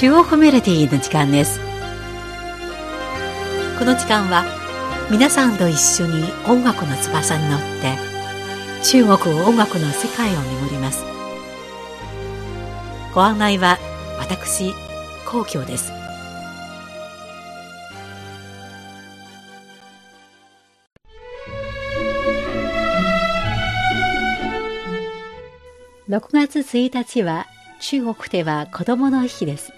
中国メロディの時間です。この時間は皆さんと一緒に音楽の翼に乗って中国音楽の世界を巡ります。ご案内は私皇居です。6月1日は中国では子供の日です。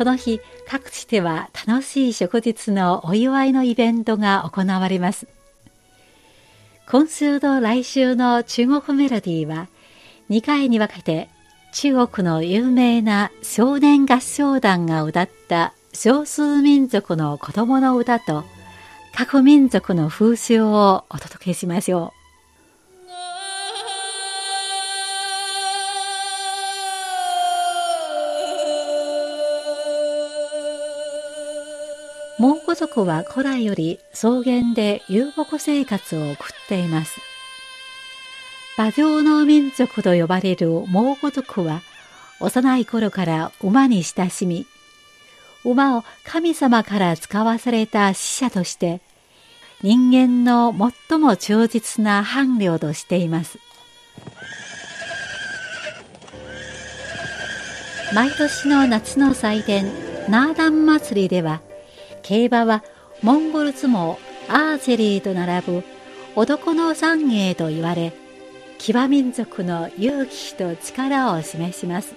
この日、各地では楽しい祝日のお祝いのイベントが行われます。今週と来週の中国メロディーは2回に分けて中国の有名な少年合唱団が歌った少数民族の子供の歌と各民族の風習をお届けしましょう。族は古来より草原で遊牧生活を送っています。馬上の民族と呼ばれる蒙古族は幼い頃から馬に親しみ、馬を神様から使わされた使者として人間の最も忠実な伴侶としています。毎年の夏の祭典、ナーダン祭りでは、競馬はモンゴル相撲アーチェリーと並ぶ男の三芸と言われ騎馬民族の勇気と力を示します。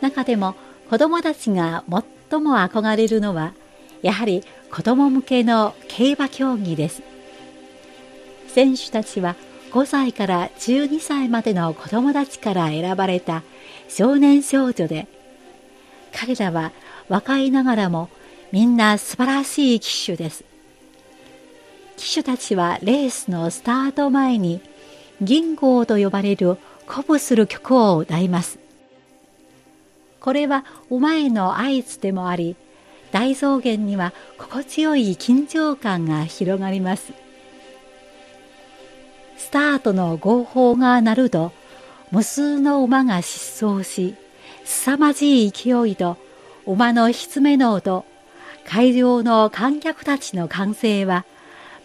中でも子供たちが最も憧れるのはやはり子供向けの競馬競技です。選手たちは5歳から12歳までの子供たちから選ばれた少年少女で彼らは若いながらもみんな素晴らしい騎手です。騎手たちはレースのスタート前に銀号と呼ばれる鼓舞する曲を歌います。これは馬への合図でもあり、大草原には心地よい緊張感が広がります。スタートの号砲が鳴ると、無数の馬が疾走し、凄まじい勢いと馬のひつめの音、会場の観客たちの歓声は、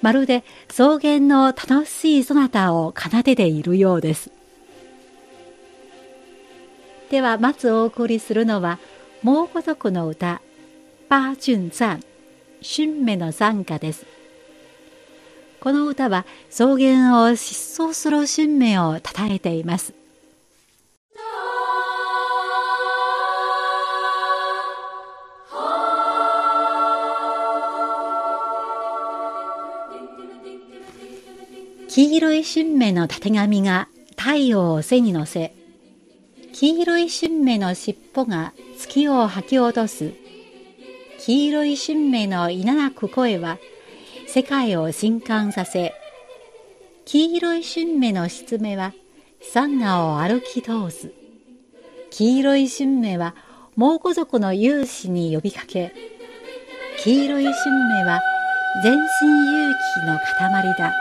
まるで草原の楽しいそなたを奏でているようです。では、まずお送りするのは、蒙古族の歌、八順山、春芽の参加です。この歌は草原を疾走する春芽を称えています。黄色い新芽のたてがみが太陽を背に乗せ、黄色い新芽の尻尾が月を吐き落とす。黄色い新芽の稲ななく声は世界を震撼させ、黄色い新芽の失目は山河を歩き通す。黄色い新芽は蒙古族の勇士に呼びかけ、黄色い新芽は全身勇気の塊だ。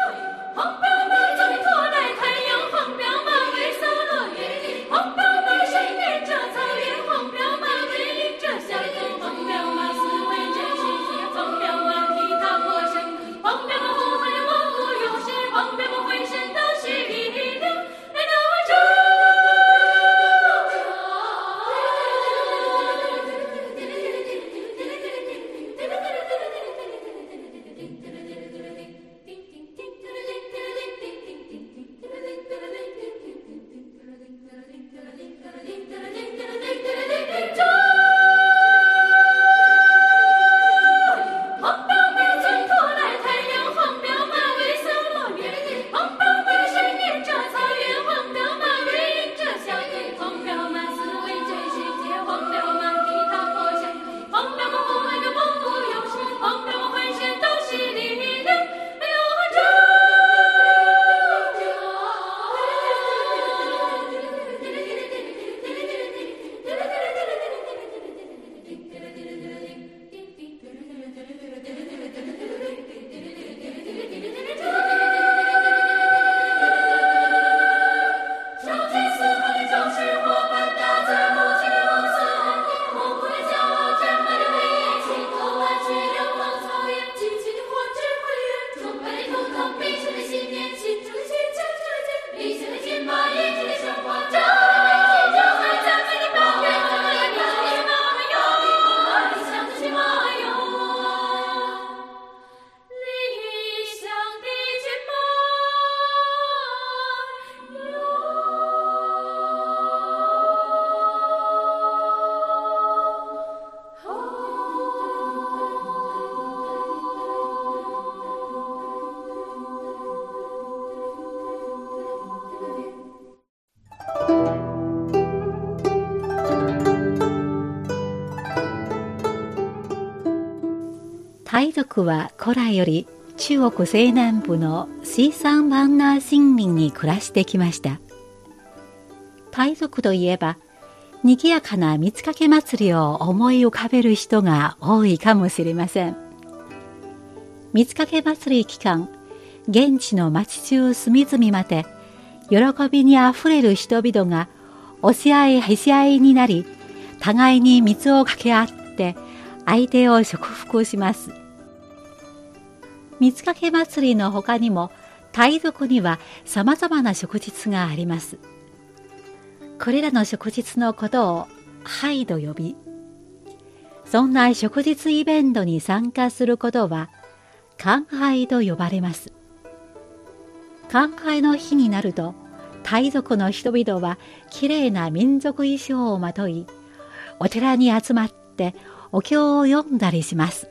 は古来より中国西南部の水産万ナ森林に暮らしてきました。タイ族といえば、賑やかな三つかけ祭りを思い浮かべる人が多いかもしれません。三つかけ祭り期間、現地の町中隅々まで、喜びにあふれる人々が押し合いへし合いになり、互いに水をかけ合って相手を祝福します。三つかけ祭りの他にも、タイ族には様々な祝日があります。これらの祝日のことをハイと呼び、そんな祝日イベントに参加することは、寛拝と呼ばれます。寛拝の日になると、タイ族の人々は綺麗な民族衣装をまとい、お寺に集まってお経を読んだりします。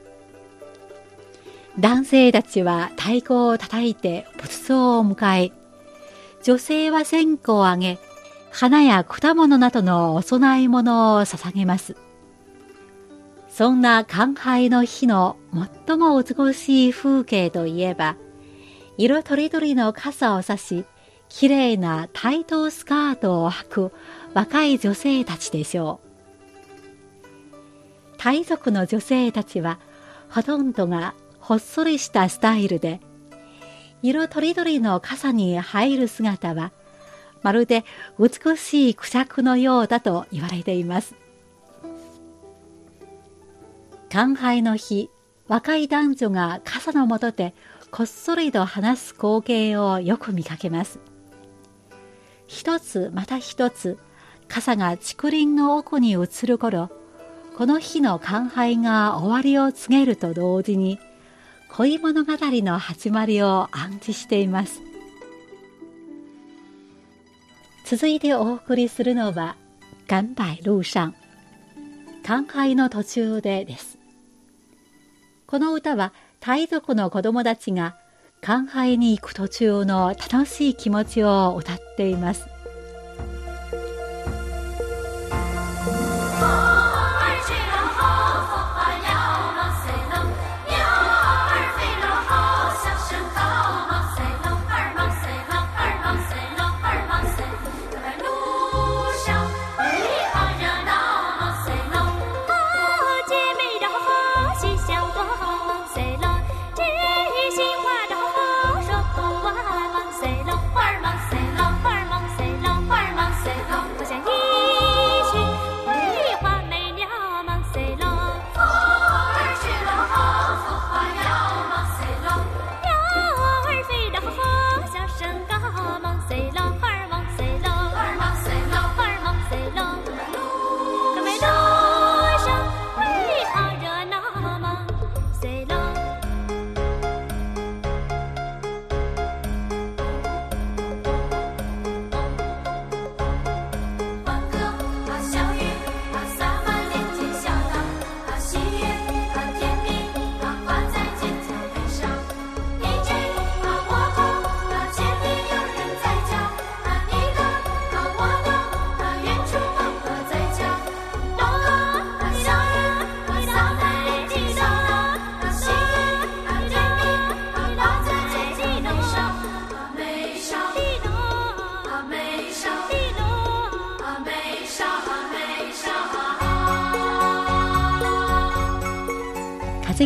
男性たちは太鼓を叩いて仏像を迎え、女性は線香をあげ、花や果物などのお供え物を捧げます。そんな寛拝の日の最も美しい風景といえば、色とりどりの傘を差し、綺麗なタイトスカートを履く若い女性たちでしょう。タイ族の女性たちは、ほとんどがほっそりしたスタイルで、色とりどりの傘に入る姿は、まるで美しいクシャクのようだと言われています。乾杯の日、若い男女が傘の下でこっそりと話す光景をよく見かけます。一つまた一つ、傘が竹林の奥に移る頃、この日の乾杯が終わりを告げると同時に、恋物語の始まりを暗示しています。続いてお送りするのは、岩杯路上、寛杯の途中でです。この歌は、タイ族の子供たちが、寛杯に行く途中の楽しい気持ちを歌っています。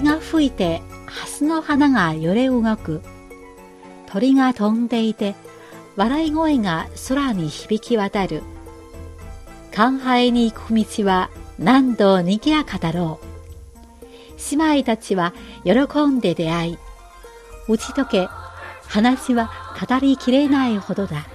風が吹いて蓮の花が揺れ動く。鳥が飛んでいて、笑い声が空に響き渡る。乾杯に行く道は何度賑やかだろう。姉妹たちは喜んで出会い、打ち解け、話は語りきれないほどだ。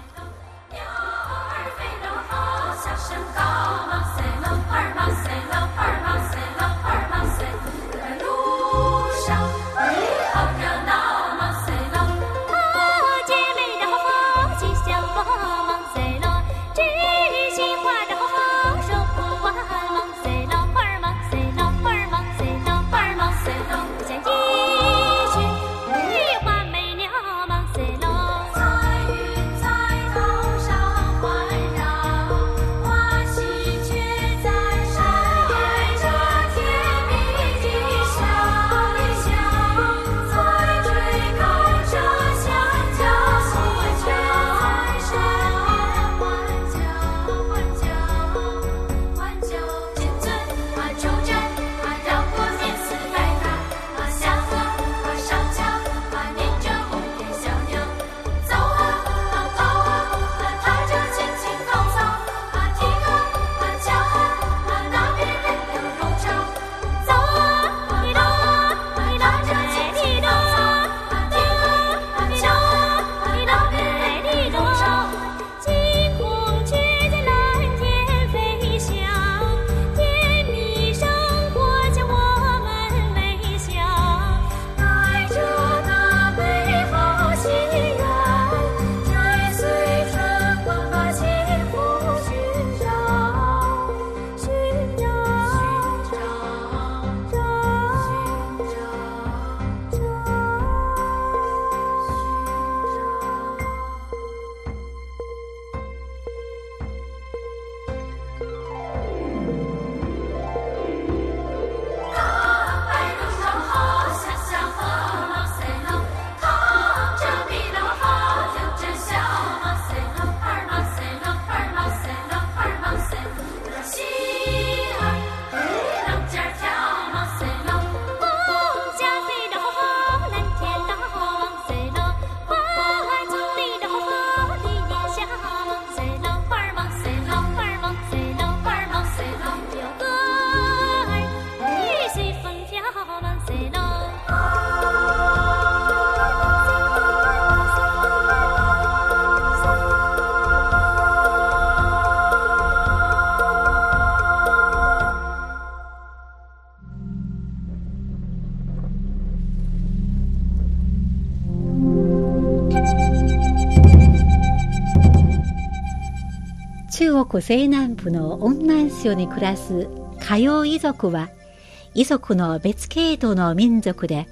国西南部の雲南省に暮らす歌謡遺族は遺族の別系統の民族で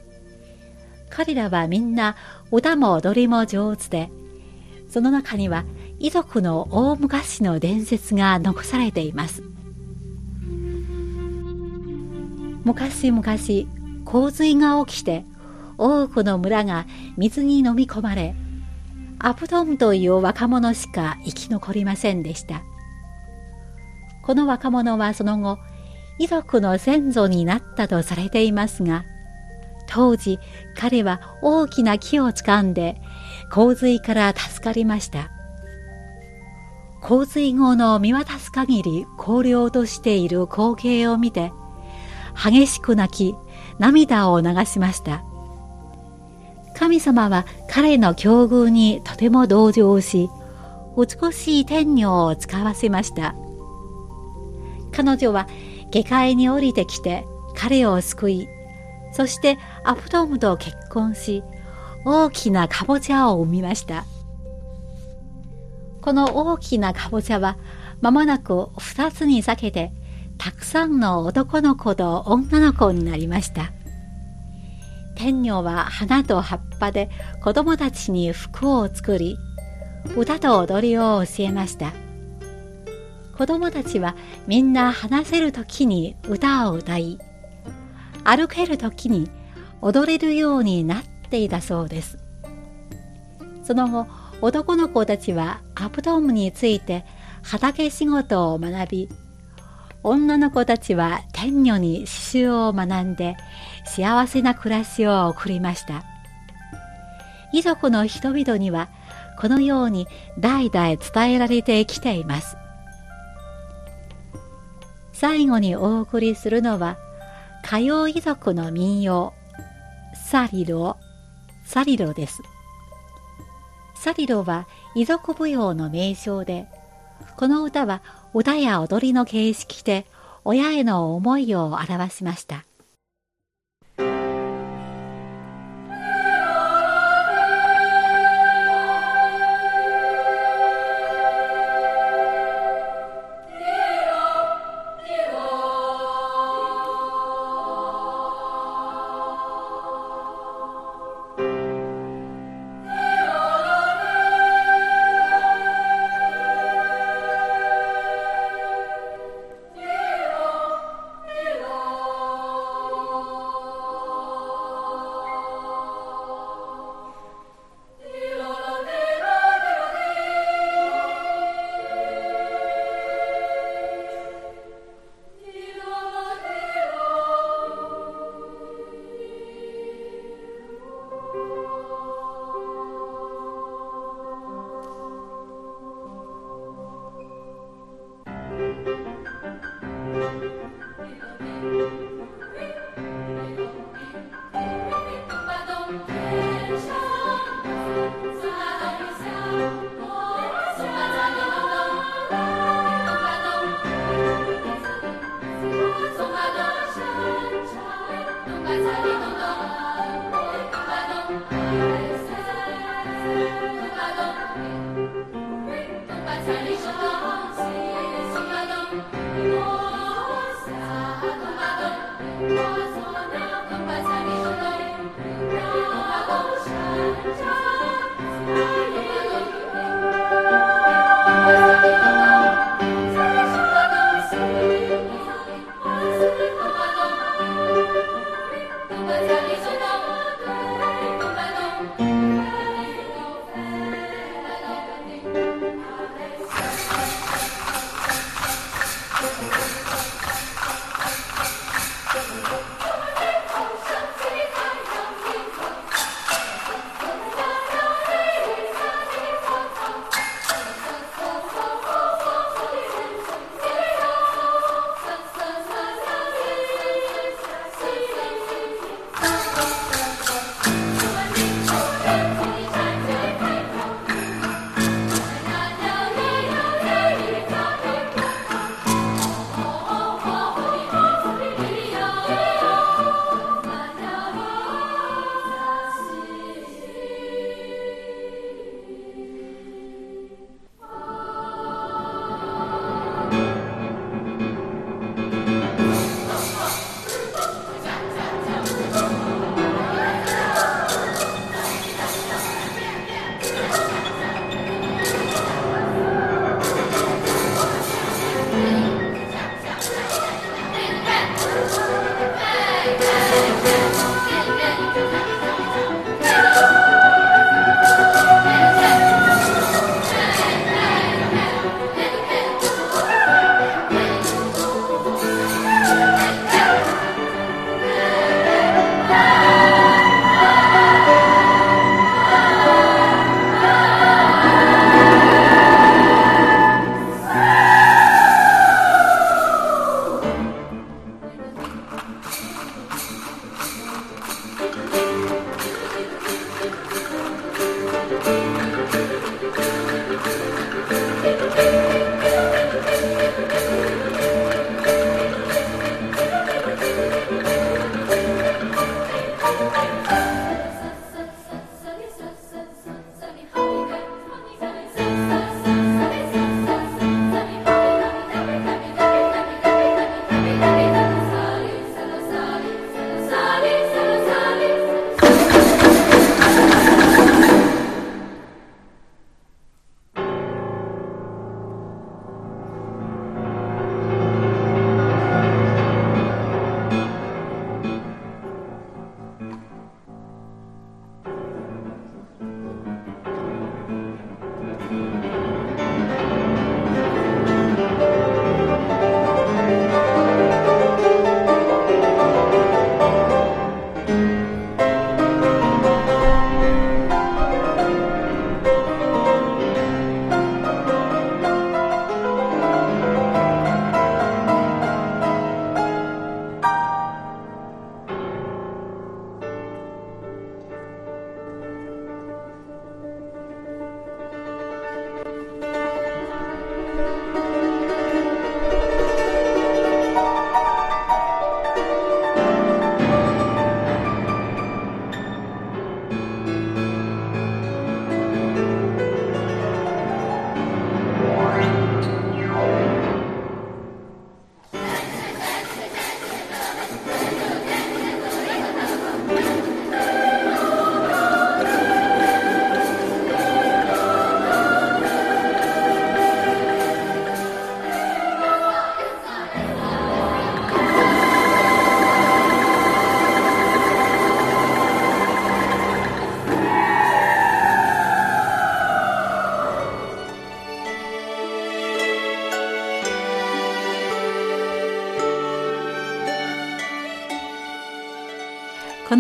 彼らはみんな歌も踊りも上手でその中には遺族の大昔の伝説が残されています。昔々洪水が起きて多くの村が水に飲み込まれアプトンという若者しか生き残りませんでした。この若者はその後遺族の先祖になったとされていますが当時彼は大きな木を掴んで洪水から助かりました。洪水後の見渡す限り荒涼としている光景を見て激しく泣き涙を流しました。神様は彼の境遇にとても同情し美しい天女を使わせました。彼女は下界に降りてきて彼を救いそしてアプトムと結婚し大きなカボチャを産みました。この大きなカボチャは間もなく二つに裂けてたくさんの男の子と女の子になりました。天女は花と葉っぱで子供たちに服を作り歌と踊りを教えました。子供たちはみんな話せる時に歌を歌い歩ける時に踊れるようになっていたそうです。その後男の子たちはアプトームについて畑仕事を学び女の子たちは天女に刺繍を学んで幸せな暮らしを送りました。遺族の人々にはこのように代々伝えられてきています。最後にお送りするのは歌謡遺族の民謡サリロサリロですサリロは遺族舞踊の名称でこの歌は歌や踊りの形式で親への思いを表しました。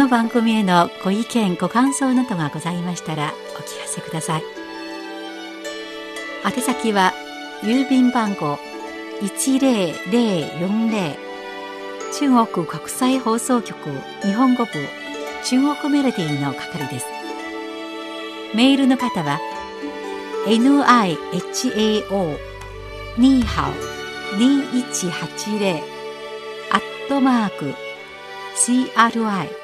この番組へのご意見ご感想などがございましたらお聞かせください。宛先は郵便番号10040中国国際放送局日本語部中国メロディーの係です。メールの方は nihao ニーハオ2180アットマーク CRI